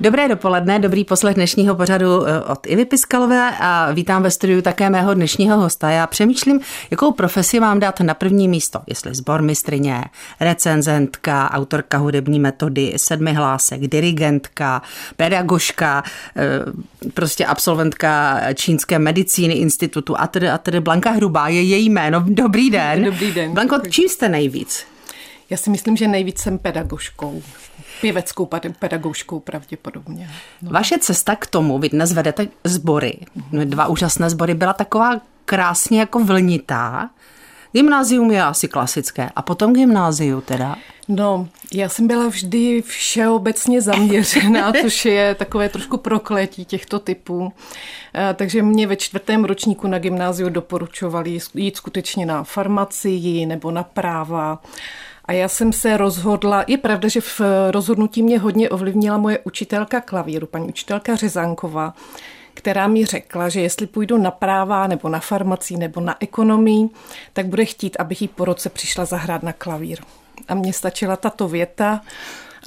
Dobré dopoledne, dobrý poslech dnešního pořadu eh, od Ivy Piskalové a vítám ve studiu také mého dnešního hosta. Já přemýšlím, jakou profesi mám dát na první místo, jestli sbor mistrině, recenzentka, autorka hudební metody, sedmi hlásek, dirigentka, pedagožka, eh, prostě absolventka čínské medicíny institutu a tedy, a tedy Blanka Hrubá je její jméno. Dobrý den. Dobrý den. Blanko, čím jste nejvíc? Já si myslím, že nejvíc jsem pedagožkou. Pěveckou pedagogškou pravděpodobně. No. Vaše cesta k tomu, vy dnes vedete sbory, dva úžasné sbory, byla taková krásně jako vlnitá. Gymnázium je asi klasické. A potom gymnáziu teda? No, já jsem byla vždy všeobecně zaměřená, což je takové trošku prokletí těchto typů. Eh, takže mě ve čtvrtém ročníku na gymnáziu doporučovali jít skutečně na farmacii nebo na práva. A já jsem se rozhodla, je pravda, že v rozhodnutí mě hodně ovlivnila moje učitelka klavíru, paní učitelka Řezánková, která mi řekla, že jestli půjdu na práva nebo na farmací nebo na ekonomii, tak bude chtít, abych jí po roce přišla zahrát na klavír. A mně stačila tato věta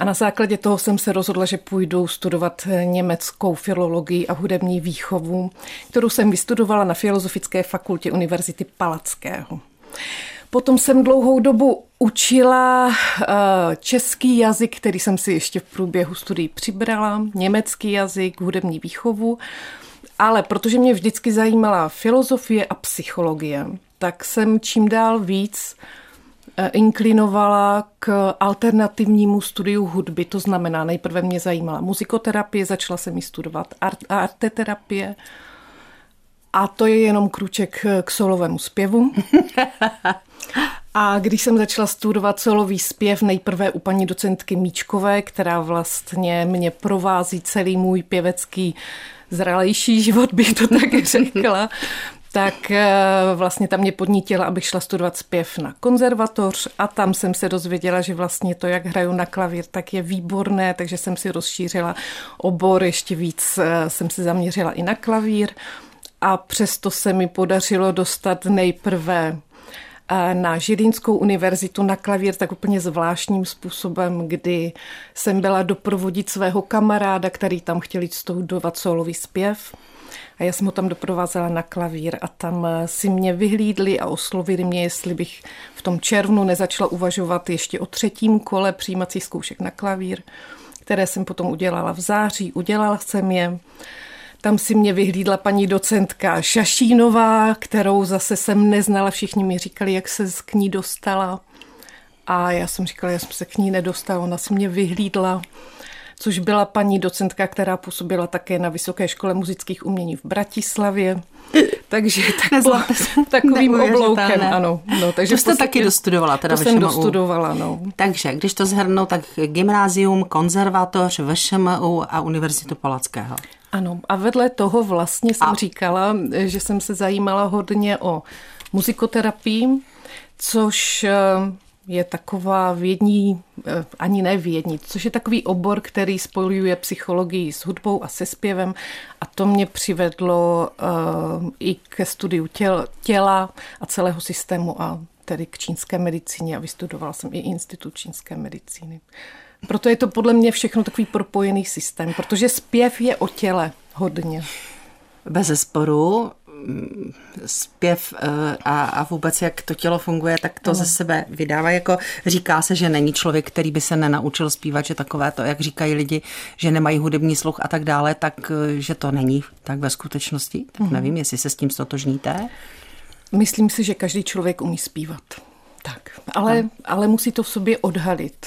a na základě toho jsem se rozhodla, že půjdu studovat německou filologii a hudební výchovu, kterou jsem vystudovala na Filozofické fakultě Univerzity Palackého. Potom jsem dlouhou dobu učila eh, český jazyk, který jsem si ještě v průběhu studií přibrala, německý jazyk, hudební výchovu, ale protože mě vždycky zajímala filozofie a psychologie, tak jsem čím dál víc eh, inklinovala k alternativnímu studiu hudby. To znamená, nejprve mě zajímala muzikoterapie, začala jsem ji studovat art, arteterapie, a to je jenom krůček k solovému zpěvu. A když jsem začala studovat solový zpěv, nejprve u paní docentky Míčkové, která vlastně mě provází celý můj pěvecký zralejší život, bych to tak řekla, tak eh, vlastně tam mě podnítila, abych šla studovat zpěv na konzervatoř a tam jsem se dozvěděla, že vlastně to, jak hraju na klavír, tak je výborné, takže jsem si rozšířila obor, ještě víc eh, jsem se zaměřila i na klavír a přesto se mi podařilo dostat nejprve eh, na Žilinskou univerzitu na klavír tak úplně zvláštním způsobem, kdy jsem byla doprovodit svého kamaráda, který tam chtěl jít studovat solový zpěv. A já jsem ho tam doprovázela na klavír a tam eh, si mě vyhlídli a oslovili mě, jestli bych v tom červnu nezačala uvažovat ještě o třetím kole přijímacích zkoušek na klavír, které jsem potom udělala v září. Udělala jsem je. Tam si mě vyhlídla paní docentka Šašínová, kterou zase jsem neznala. Všichni mi říkali, jak se k ní dostala. A já jsem říkala, já jsem se k ní nedostala. Ona si mě vyhlídla což byla paní docentka, která působila také na Vysoké škole muzických umění v Bratislavě. Takže tak, takovým obloukem, ano. No, takže to jste taky dostudovala, teda To jsem dostudovala, no. Takže, když to zhrnu, tak gymnázium, konzervatoř, VŠMU a Univerzitu Palackého. Ano, a vedle toho vlastně jsem a... říkala, že jsem se zajímala hodně o muzikoterapii, což eh, je taková vědní, eh, ani ne vědní, což je takový obor, který spojuje psychologii s hudbou a se zpěvem a to mě přivedlo uh, i ke studiu těl, těla a celého systému a tedy k čínské medicíně a vystudovala jsem i institut čínské medicíny. Proto je to podle mě všechno takový propojený systém, protože zpěv je o těle hodně. Bez zesporu zpěv eh, a, a vůbec jak to tělo funguje, tak to no. ze sebe vydává. Jako říká se, že není člověk, který by se nenaučil zpívat, že takové to, jak říkají lidi, že nemají hudební sluch a tak dále, tak eh, že to není tak ve skutečnosti. Tak mhm. nevím, jestli se s tím stotožníte. Myslím si, že každý člověk umí zpívat. Tak, ale, no. ale musí to v sobě odhalit.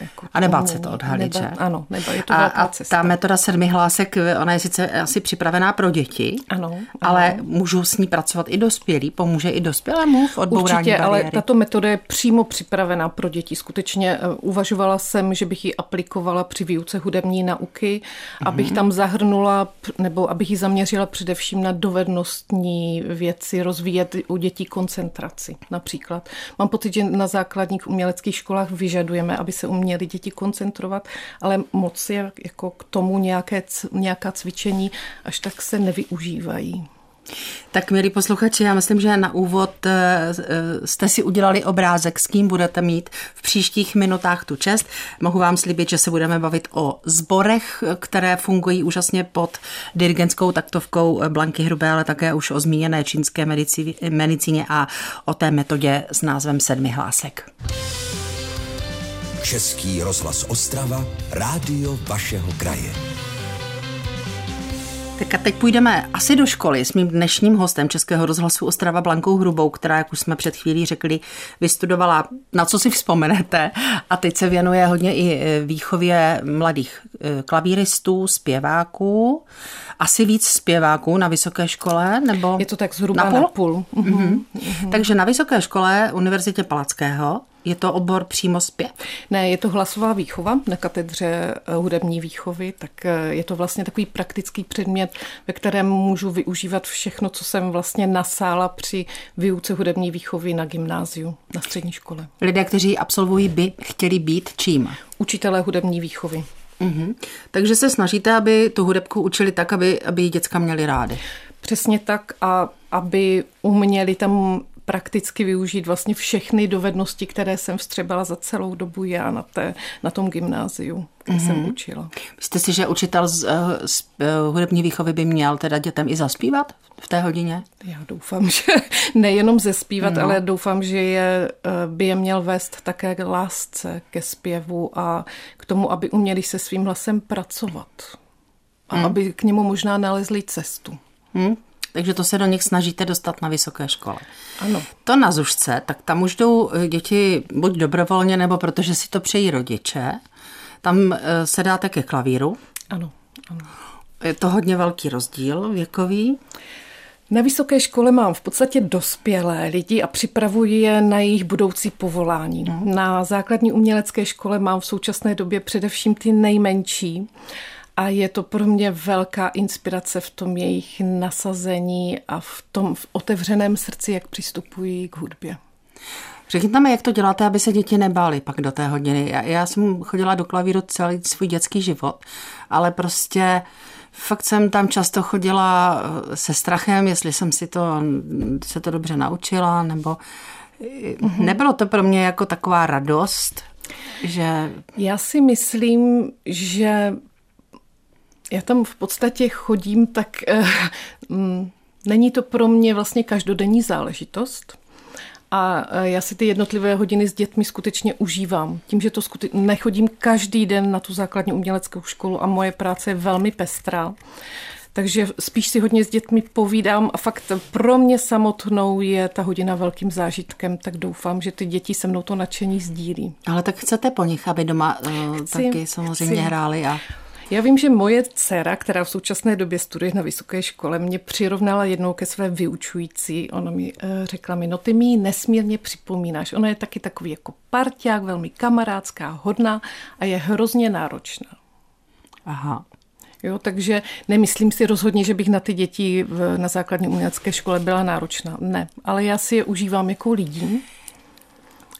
Jako a nebát se to odhalit, neba, že? Ano, nebo je to a, a ta metoda sedmi hlásek, ona je sice asi připravená pro děti, ano, ano. ale můžou s ní pracovat i dospělí, pomůže i dospělému v odbourání Určitě, bariéry. ale tato metoda je přímo připravená pro děti. Skutečně uh, uvažovala jsem, že bych ji aplikovala při výuce hudební nauky, mm-hmm. abych tam zahrnula, nebo abych ji zaměřila především na dovednostní věci, rozvíjet u dětí koncentraci například. Mám pocit, že na základních uměleckých školách vyžadujeme, aby se uměli děti koncentrovat, ale moc je jako k tomu nějaké, nějaká cvičení až tak se nevyužívají. Tak, milí posluchači, já myslím, že na úvod eh, eh, jste si udělali obrázek, s kým budete mít v příštích minutách tu čest. Mohu vám slíbit, že se budeme bavit o zborech, které fungují úžasně pod dirigentskou taktovkou Blanky Hrubé, ale také už o zmíněné čínské medicíně a o té metodě s názvem sedmi hlásek. Český rozhlas Ostrava, rádio vašeho kraje. Tak a teď půjdeme asi do školy s mým dnešním hostem Českého rozhlasu Ostrava Blankou Hrubou, která, jak už jsme před chvílí řekli, vystudovala, na co si vzpomenete, a teď se věnuje hodně i e, výchově mladých e, klavíristů, zpěváků. Asi víc zpěváků na vysoké škole, nebo? Je to tak zhruba na půl. Na půl. Mm-hmm. Mm-hmm. Takže na vysoké škole Univerzitě Palackého je to obor přímo zpěv? Ne, je to hlasová výchova na katedře eh, hudební výchovy, tak eh, je to vlastně takový praktický předmět, ve kterém můžu využívat všechno, co jsem vlastně nasála při výuce hudební výchovy na gymnáziu, na střední škole. Lidé, kteří absolvují, by chtěli být čím? Učitelé hudební výchovy. Mm-hmm. Takže se snažíte, aby tu hudebku učili tak, aby, aby ji děcka měli rády. Přesně tak a aby uměli tam prakticky využít vlastně všechny dovednosti, které jsem vstřebala za celou dobu já na, té, na tom gymnáziu, kde mm-hmm. jsem mhm. učila. Myslíte si, že učitel z, eh, z uh, hudební výchovy by měl teda dětem i zaspívat v té hodině? Já doufám, že nejenom zespívat, no. ale doufám, že je, eh, by je měl vést také k lásce, ke zpěvu a k tomu, aby uměli se svým hlasem pracovat. A hmm. aby k němu možná nalezli cestu. Hmm. Takže to se do nich snažíte dostat na vysoké škole. Ano. To na Zušce, tak tam už jdou eh, děti buď dobrovolně, nebo protože si to přejí rodiče. Tam eh, se dáte ke klavíru. Ano, ano. Je to hodně velký rozdíl věkový. Na vysoké škole mám v podstatě dospělé lidi a připravuji je na jejich budoucí povolání. No. Na základní umělecké škole mám v současné době především ty nejmenší a je to pro mě velká inspirace v tom jejich nasazení a v tom v otevřeném srdci, jak přistupují k hudbě. Řekněte mi, jak to děláte, aby se děti nebály pak do té hodiny. Já, já jsem chodila do klavíru celý svůj dětský život, ale prostě fakt jsem tam často chodila eh, se strachem, jestli jsem si to, se to dobře naučila, nebo mm-hmm. nebylo to pro mě jako taková radost, že... Já si myslím, že já tam v podstatě chodím, tak eh, mm, není to pro mě vlastně každodenní záležitost. A eh, já si ty jednotlivé hodiny s dětmi skutečně užívám. Tím, že to skute- nechodím každý den na tu základní uměleckou školu a moje práce je velmi pestrá. Takže spíš si hodně s dětmi povídám a fakt pro mě samotnou je ta hodina velkým zážitkem, tak doufám, že ty děti se mnou to nadšení sdílí. Ale tak chcete po nich, aby doma uh, chci, taky samozřejmě chci. hráli a já vím, že moje dcera, která v současné době studuje na vysoké škole, mě přirovnala jednou ke své vyučující. Ona mi uh, řekla mi, no ty mi nesmírně připomínáš. Ona je taky takový jako parťák, velmi kamarádská, hodná a je hrozně náročná. Aha. Jo, takže nemyslím si rozhodně, že bych na ty děti v, na základní umělecké škole byla náročná. Ne, ale já si je užívám jako lidí.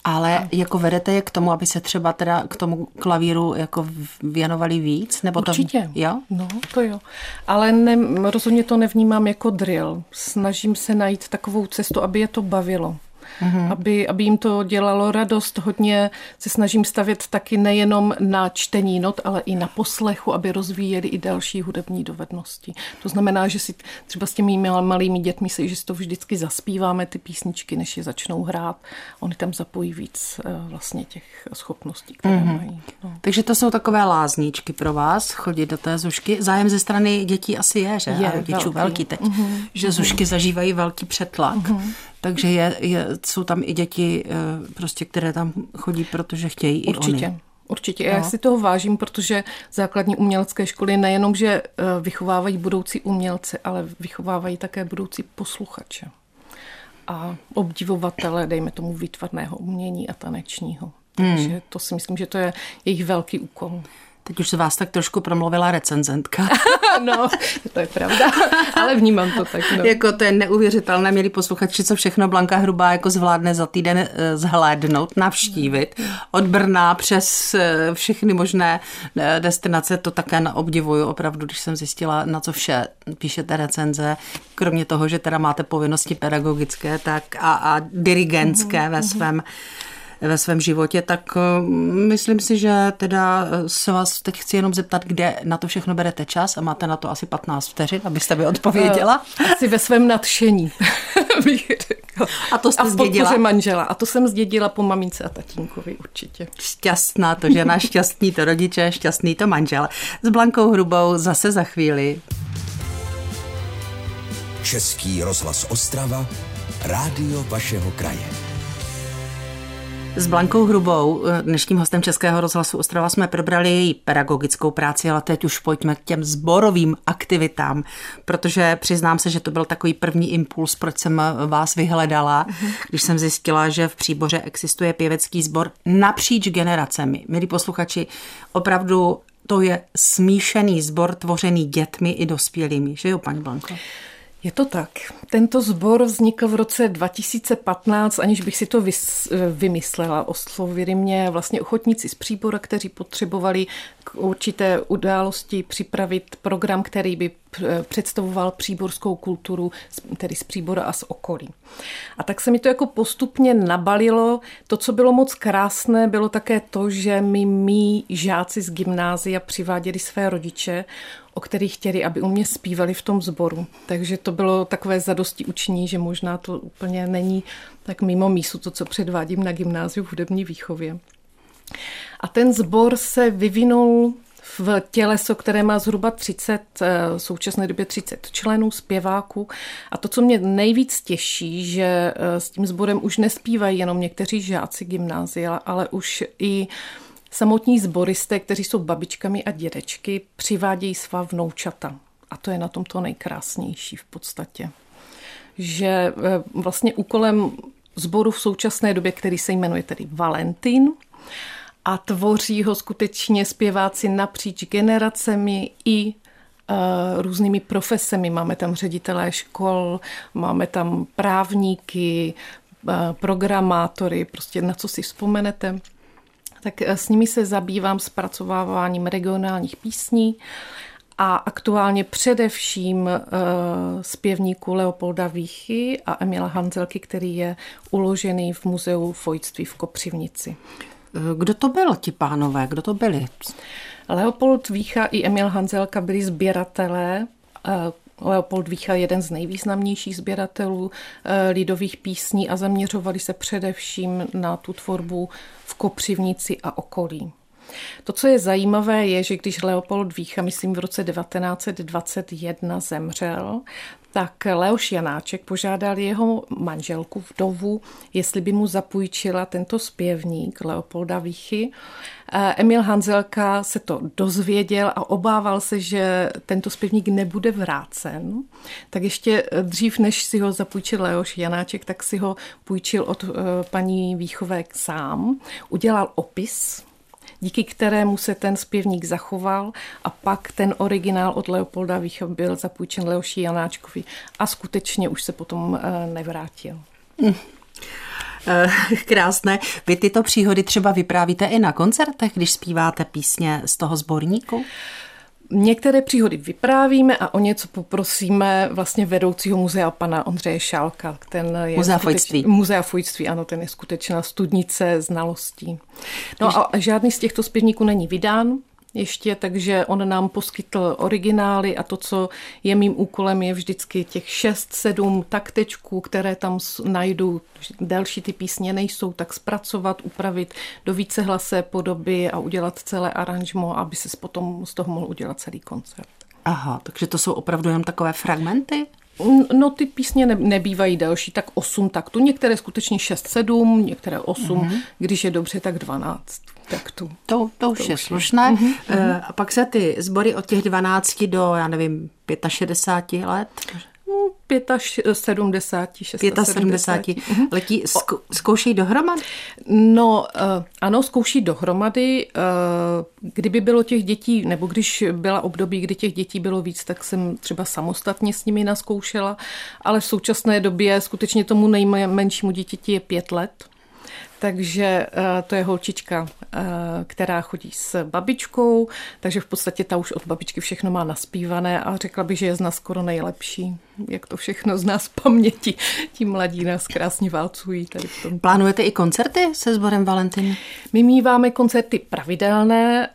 Ale jako vedete je k tomu, aby se třeba teda k tomu klavíru jako věnovali víc? Nebo Určitě. To, jo? No, to jo. Ale ne, rozhodně to nevnímám jako drill. Snažím se najít takovou cestu, aby je to bavilo mm-hmm. aby, aby jim to dělalo radost. Hodně se snažím stavět taky nejenom na čtení not, ale i na poslechu, aby rozvíjeli i další hudební dovednosti. To znamená, že si třeba s těmi malými dětmi se, že si to vždycky zaspíváme ty písničky, než je začnou hrát. Oni tam zapojí víc eh, vlastně těch schopností, které mm-hmm. mají. No. Takže to jsou takové lázníčky pro vás, chodit do té zušky. Zájem ze strany dětí asi je, že? Je, rodičů velký, velký teď. Mm-hmm. Že zušky zažívají velký přetlak. Mm-hmm. Takže je, je, jsou tam i děti, eh, prostě, které tam chodí, protože chtějí Určitě. i oni. Určitě. Já no. si toho vážím, protože základní umělecké školy nejenom, že eh, vychovávají budoucí umělce, ale vychovávají také budoucí posluchače a obdivovatele, dejme tomu, výtvarného umění a tanečního. Takže hmm. to si myslím, že to je jejich velký úkol. Teď už se vás tak trošku promluvila recenzentka. no, to je pravda, ale vnímám to tak. No. jako to je neuvěřitelné, milí posluchači, co všechno Blanka Hrubá jako zvládne za týden eh, zhlédnout, navštívit. Od Brna přes eh, všechny možné eh, destinace, to také obdivuju opravdu, když jsem zjistila, na co vše píšete recenze, kromě toho, že teda máte povinnosti pedagogické tak a, a dirigentské mm-hmm. ve svém ve svém životě, tak eh, myslím si, že teda eh, se vás teď chci jenom zeptat, kde na to všechno berete čas a máte na to asi 15 vteřin, abyste mi odpověděla. Eh, asi ve svém nadšení, bych řekla. A to jste a zdědila? manžela. A to jsem zdědila po mamince a tatínkovi určitě. Šťastná to žena, šťastný to rodiče, šťastný to manžel. S Blankou Hrubou zase za chvíli. Český rozhlas Ostrava, rádio vašeho kraje. S Blankou Hrubou, eh, dnešním hostem Českého rozhlasu Ostrava, jsme probrali její pedagogickou práci, ale teď už pojďme k těm zborovým aktivitám, protože přiznám se, že to byl takový první impuls, proč jsem vás vyhledala, uh-huh. když jsem zjistila, že v Příboře existuje pěvecký sbor napříč generacemi. Milí posluchači, opravdu to je smíšený sbor tvořený dětmi i dospělými, že jo, paní Blanko? Je to tak. Tento sbor vznikl v roce 2015, aniž bych si to vymyslela. Oslovili mě vlastně ochotníci z Příbora, kteří potřebovali k určité události připravit program, který by představoval příborskou kulturu, tedy z Příbora a z okolí. A tak se mi to jako postupně nabalilo. To, co bylo moc krásné, bylo také to, že mi mý žáci z gymnázia přiváděli své rodiče, o kterých chtěli, aby u mě zpívali v tom sboru. Takže to bylo takové zadosti uční, že možná to úplně není tak mimo mísu to, co předvádím na gymnáziu v hudební výchově. A ten sbor se vyvinul v těleso, které má zhruba 30, eh, v současné době 30 členů, zpěváků. A to, co mě nejvíc těší, že eh, s tím sborem už nespívají jenom někteří žáci gymnázia, ale už i samotní zboristé, kteří jsou babičkami a dědečky, přivádějí svá vnoučata. A to je na tom to nejkrásnější v podstatě. Že eh, vlastně úkolem sboru v současné době, který se jmenuje tedy Valentín, a tvoří ho skutečně zpěváci napříč generacemi i uh, různými profesemi. Máme tam ředitelé škol, máme tam právníky, uh, programátory, prostě na co si vzpomenete. Tak uh, s nimi se zabývám zpracováváním regionálních písní a aktuálně především zpěvníku Leopolda Výchy a Emila Hanzelky, který je uložený v muzeu Fojství v Kopřivnici. Kdo to byl, ti pánové? Kdo to byli? Leopold Vícha i Emil Hanzelka byli sběratelé eh, Leopold Vícha je jeden z nejvýznamnějších sběratelů eh, lidových písní a zaměřovali se především na tu tvorbu v Kopřivnici a okolí. To, co je zajímavé, je, že když Leopold Vícha, myslím v roce 1921 zemřel, tak Leoš Janáček požádal jeho manželku, vdovu, jestli by mu zapůjčila tento zpěvník Leopolda Víchy. Emil Hanzelka se to dozvěděl a obával se, že tento zpěvník nebude vrácen. Tak ještě dřív, než si ho zapůjčil Leoš Janáček, tak si ho půjčil od eh, paní Výchové sám. Udělal opis díky kterému se ten zpěvník zachoval a pak ten originál od Leopolda Vícha byl zapůjčen Leoši Janáčkovi a skutečně už se potom eh, nevrátil. Hm. Krásné. Vy tyto příhody třeba vyprávíte i na koncertech, když zpíváte písně z toho sborníku? Některé příhody vyprávíme a o něco poprosíme vlastně vedoucího muzea pana Ondřeje Šálka. Ten je Muzea Fojtství. Muzea Fojtství, ano, ten je skutečná studnice znalostí. No a žádný z těchto zpěvníků není vydán, ještě, takže on nám poskytl originály a to, co je mým úkolem, je vždycky těch šest, sedm taktečků, které tam najdu. Další ty písně nejsou, tak zpracovat, upravit do vícehlasé podoby a udělat celé aranžmo, aby se potom z toho mohl udělat celý koncert. Aha, takže to jsou opravdu jen takové fragmenty? No ty písně nebývají delší, tak 8 taktů. Některé skutečně 6-7, některé 8, mm-hmm. když je dobře, tak 12 taktů. To, to už to je slušné. Mm-hmm. A pak se ty sbory od těch 12 do, já nevím, 65 let? 75, 75. Letí, zkou, zkouší dohromady? No, uh, ano, zkouší dohromady. Uh, kdyby bylo těch dětí, nebo když byla období, kdy těch dětí bylo víc, tak jsem třeba samostatně s nimi naskoušela, ale v současné době skutečně tomu nejmenšímu dítěti je pět let takže eh, to je holčička, eh, která chodí s babičkou, takže v podstatě ta už od babičky všechno má naspívané a řekla bych, že je z nás skoro nejlepší. Jak to všechno z nás paměti. Ti mladí nás krásně válcují tady v tom. Plánujete i koncerty se sborem Valentin? My míváme koncerty pravidelné.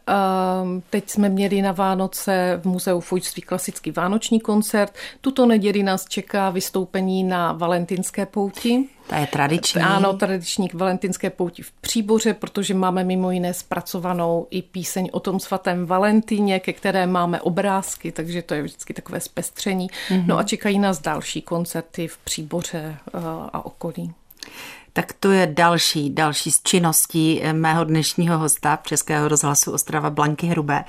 Teď jsme měli na Vánoce v Muzeu Fojství klasický vánoční koncert. Tuto neděli nás čeká vystoupení na Valentinské pouti. To je tradiční. Ano, tradiční valentinské pouti v Příboře, protože máme mimo jiné zpracovanou i píseň o tom svatém Valentíně, ke které máme obrázky, takže to je vždycky takové zpestření. Mm-hmm. No a čekají nás další koncerty v Příboře eh, a okolí. Tak to je další, další z činností eh, mého dnešního hosta Českého rozhlasu Ostrava Blanky Hrubé.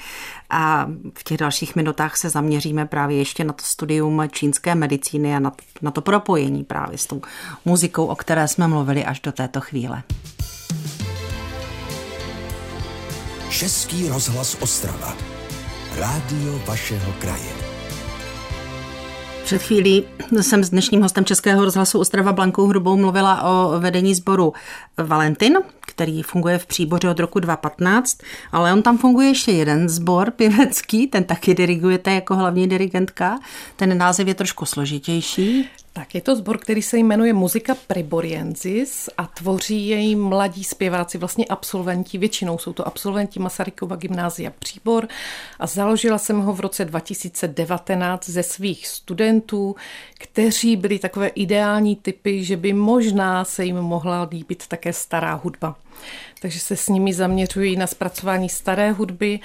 A v těch dalších minutách se zaměříme právě ještě na to studium čínské medicíny a na, na to propojení právě s tou muzikou, o které jsme mluvili až do této chvíle. Český rozhlas Ostrava. Rádio vašeho kraje. Před chvílí jsem s dnešním hostem Českého rozhlasu Ostrava Blankou Hrubou mluvila o vedení sboru Valentin, který funguje v Příboře od roku 2015, ale on tam funguje ještě jeden sbor pěvecký, ten taky dirigujete jako hlavní dirigentka. Ten název je trošku složitější. Tak je to sbor, který se jmenuje Muzika Priboriensis a tvoří jej mladí zpěváci, vlastně absolventi, většinou jsou to absolventi Masarykova gymnázia Příbor a založila jsem ho v roce 2019 ze svých studentů, kteří byli takové ideální typy, že by možná se jim mohla líbit také stará hudba. Takže se s nimi zaměřují na zpracování staré hudby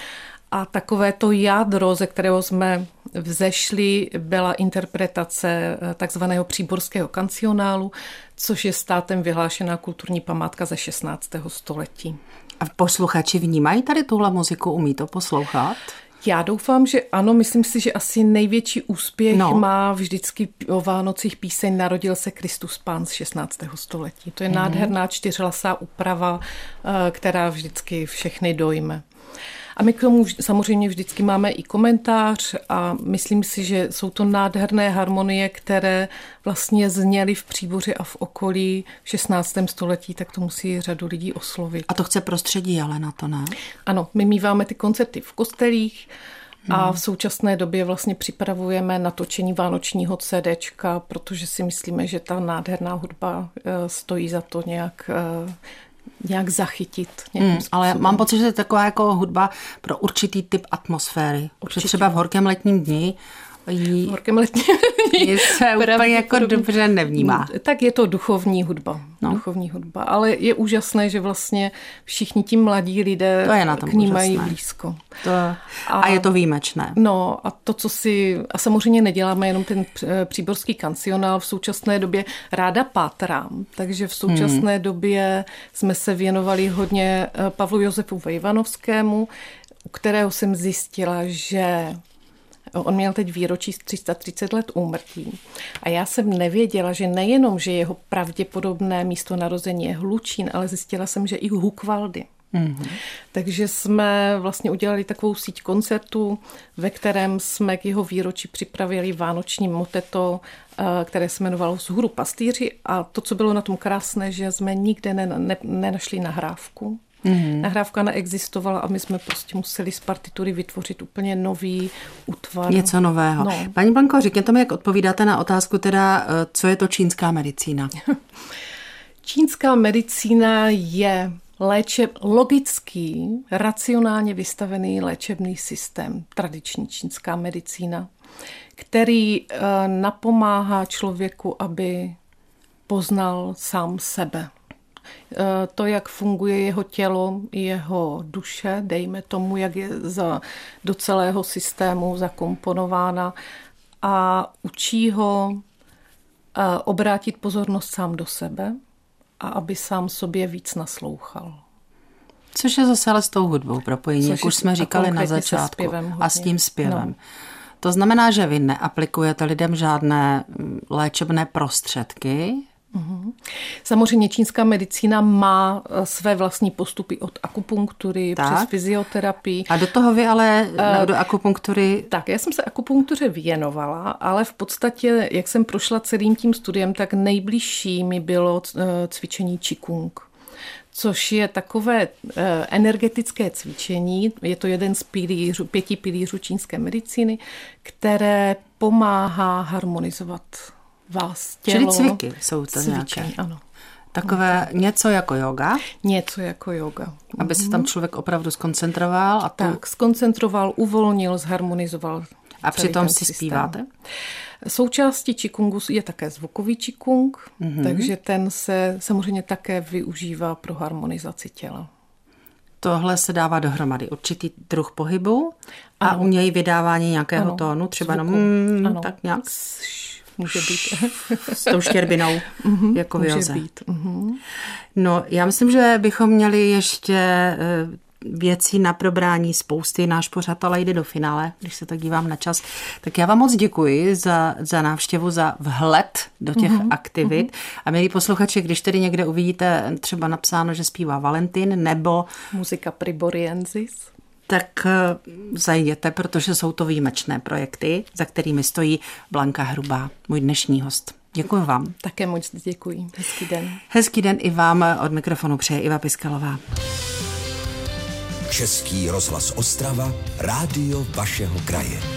a takové to jádro, ze kterého jsme vzešli, byla interpretace eh, takzvaného příborského kancionálu, což je státem vyhlášená kulturní památka ze 16. století. A posluchači vnímají tady tuhle muziku, umí to poslouchat? Já doufám, že ano, myslím si, že asi největší úspěch no. má vždycky o Vánocích píseň Narodil se Kristus Pán z 16. století. To je mm. nádherná čtyřhlasá úprava, eh, která vždycky všechny dojme. A my k tomu samozřejmě vždycky máme i komentář a myslím si, že jsou to nádherné harmonie, které vlastně zněly v příboři a v okolí v 16. století, tak to musí řadu lidí oslovit. A to chce prostředí, ale na to ne? Ano, my míváme ty koncerty v kostelích, a v současné době vlastně připravujeme natočení vánočního CDčka, protože si myslíme, že ta nádherná hudba eh, stojí za to nějak eh, nějak zachytit. Hmm, ale mám pocit, že to je taková jako hudba pro určitý typ atmosféry. Určitě. třeba v horkém letním dni jí, horkém letním dni se úplně jako dobře nevnímá. Tak je to duchovní hudba. No. Duchovní hudba. Ale je úžasné, že vlastně všichni ti mladí lidé to je na tom k ní mají blízko. To, a, a je to výjimečné. No a to, co si... A samozřejmě neděláme jenom ten příborský kancionál. V současné době ráda pátrám. Takže v současné hmm. době jsme se věnovali hodně eh, Pavlu Josefu Vejvanovskému, u kterého jsem zjistila, že On měl teď výročí z 330 let úmrtí. A já jsem nevěděla, že nejenom, že jeho pravděpodobné místo narození je Hlučín, ale zjistila jsem, že i Hukvaldy. Mm-hmm. Takže jsme vlastně udělali takovou síť koncertů, ve kterém jsme k jeho výročí připravili vánoční moteto, eh, které se jmenovalo Zhuru pastýři a to, co bylo na tom krásné, že jsme nikde nenašli nahrávku. Mm-hmm. Nahrávka neexistovala a my jsme prostě museli z partitury vytvořit úplně nový útvar. Něco nového. No. Paní Blanko, řekněte mi, jak odpovídáte na otázku teda, eh, co je to čínská medicína? čínská medicína je léčeb, logický, racionálně vystavený léčebný systém, tradiční čínská medicína, který uh, napomáhá člověku, aby poznal sám sebe. Eh, to, jak funguje jeho tělo, jeho duše, dejme tomu, jak je za, do celého systému zakomponována a učí ho eh, obrátit pozornost sám do sebe a aby sám sobě víc naslouchal. Což je zase ale s tou hudbou propojení, Což jak už jsme říkali na začátku. A s tím zpěvem. No. To znamená, že vy neaplikujete lidem žádné mm, léčebné prostředky, Samozřejmě čínská medicína má eh, své vlastní postupy od akupunktury tak. přes fyzioterapii. A do toho vy ale uh, do akupunktury... Tak, já jsem se akupunktuře věnovala, ale v podstatě, jak jsem prošla celým tím studiem, tak nejbližší mi bylo eh, cvičení Qigong což je takové energetické cvičení. Je to jeden z pilířů, pěti pilířů čínské medicíny, které pomáhá harmonizovat vás tělo. Čili cviky jsou to cvičení, nějaké. ano. Takové něco jako yoga? Něco jako yoga. Aby se tam mhm. člověk opravdu skoncentroval. A tu... Tak, skoncentroval, uvolnil, zharmonizoval. A přitom si systém. zpíváte? Součástí čikungu je také zvukový čikung, mm-hmm. takže ten se samozřejmě také využívá pro harmonizaci těla. Tohle se dává dohromady. Určitý druh pohybu a ano. u něj vydávání nějakého ano. tónu, třeba Zvuku. jenom mm, tak nějak může být. S tou štěrbinou, mm-hmm, jako může joze. být. Mm-hmm. No, já myslím, že bychom měli ještě eh, věcí na probrání spousty. Náš pořad ale jde do finále, když se tak dívám na čas. Tak já vám moc děkuji za, za návštěvu, za vhled do těch mm-hmm, aktivit. Mm-hmm. A milí posluchači, když tedy někde uvidíte třeba napsáno, že zpívá Valentin nebo... Muzika Priboriensis tak eh, zajděte, protože jsou to výjimečné projekty, za kterými stojí Blanka Hrubá, můj dnešní host. Děkuji vám. Také moc děkuji. Hezký den. Hezký den i vám od mikrofonu přeje Iva Piskalová. Český rozhlas Ostrava, rádio vašeho kraje.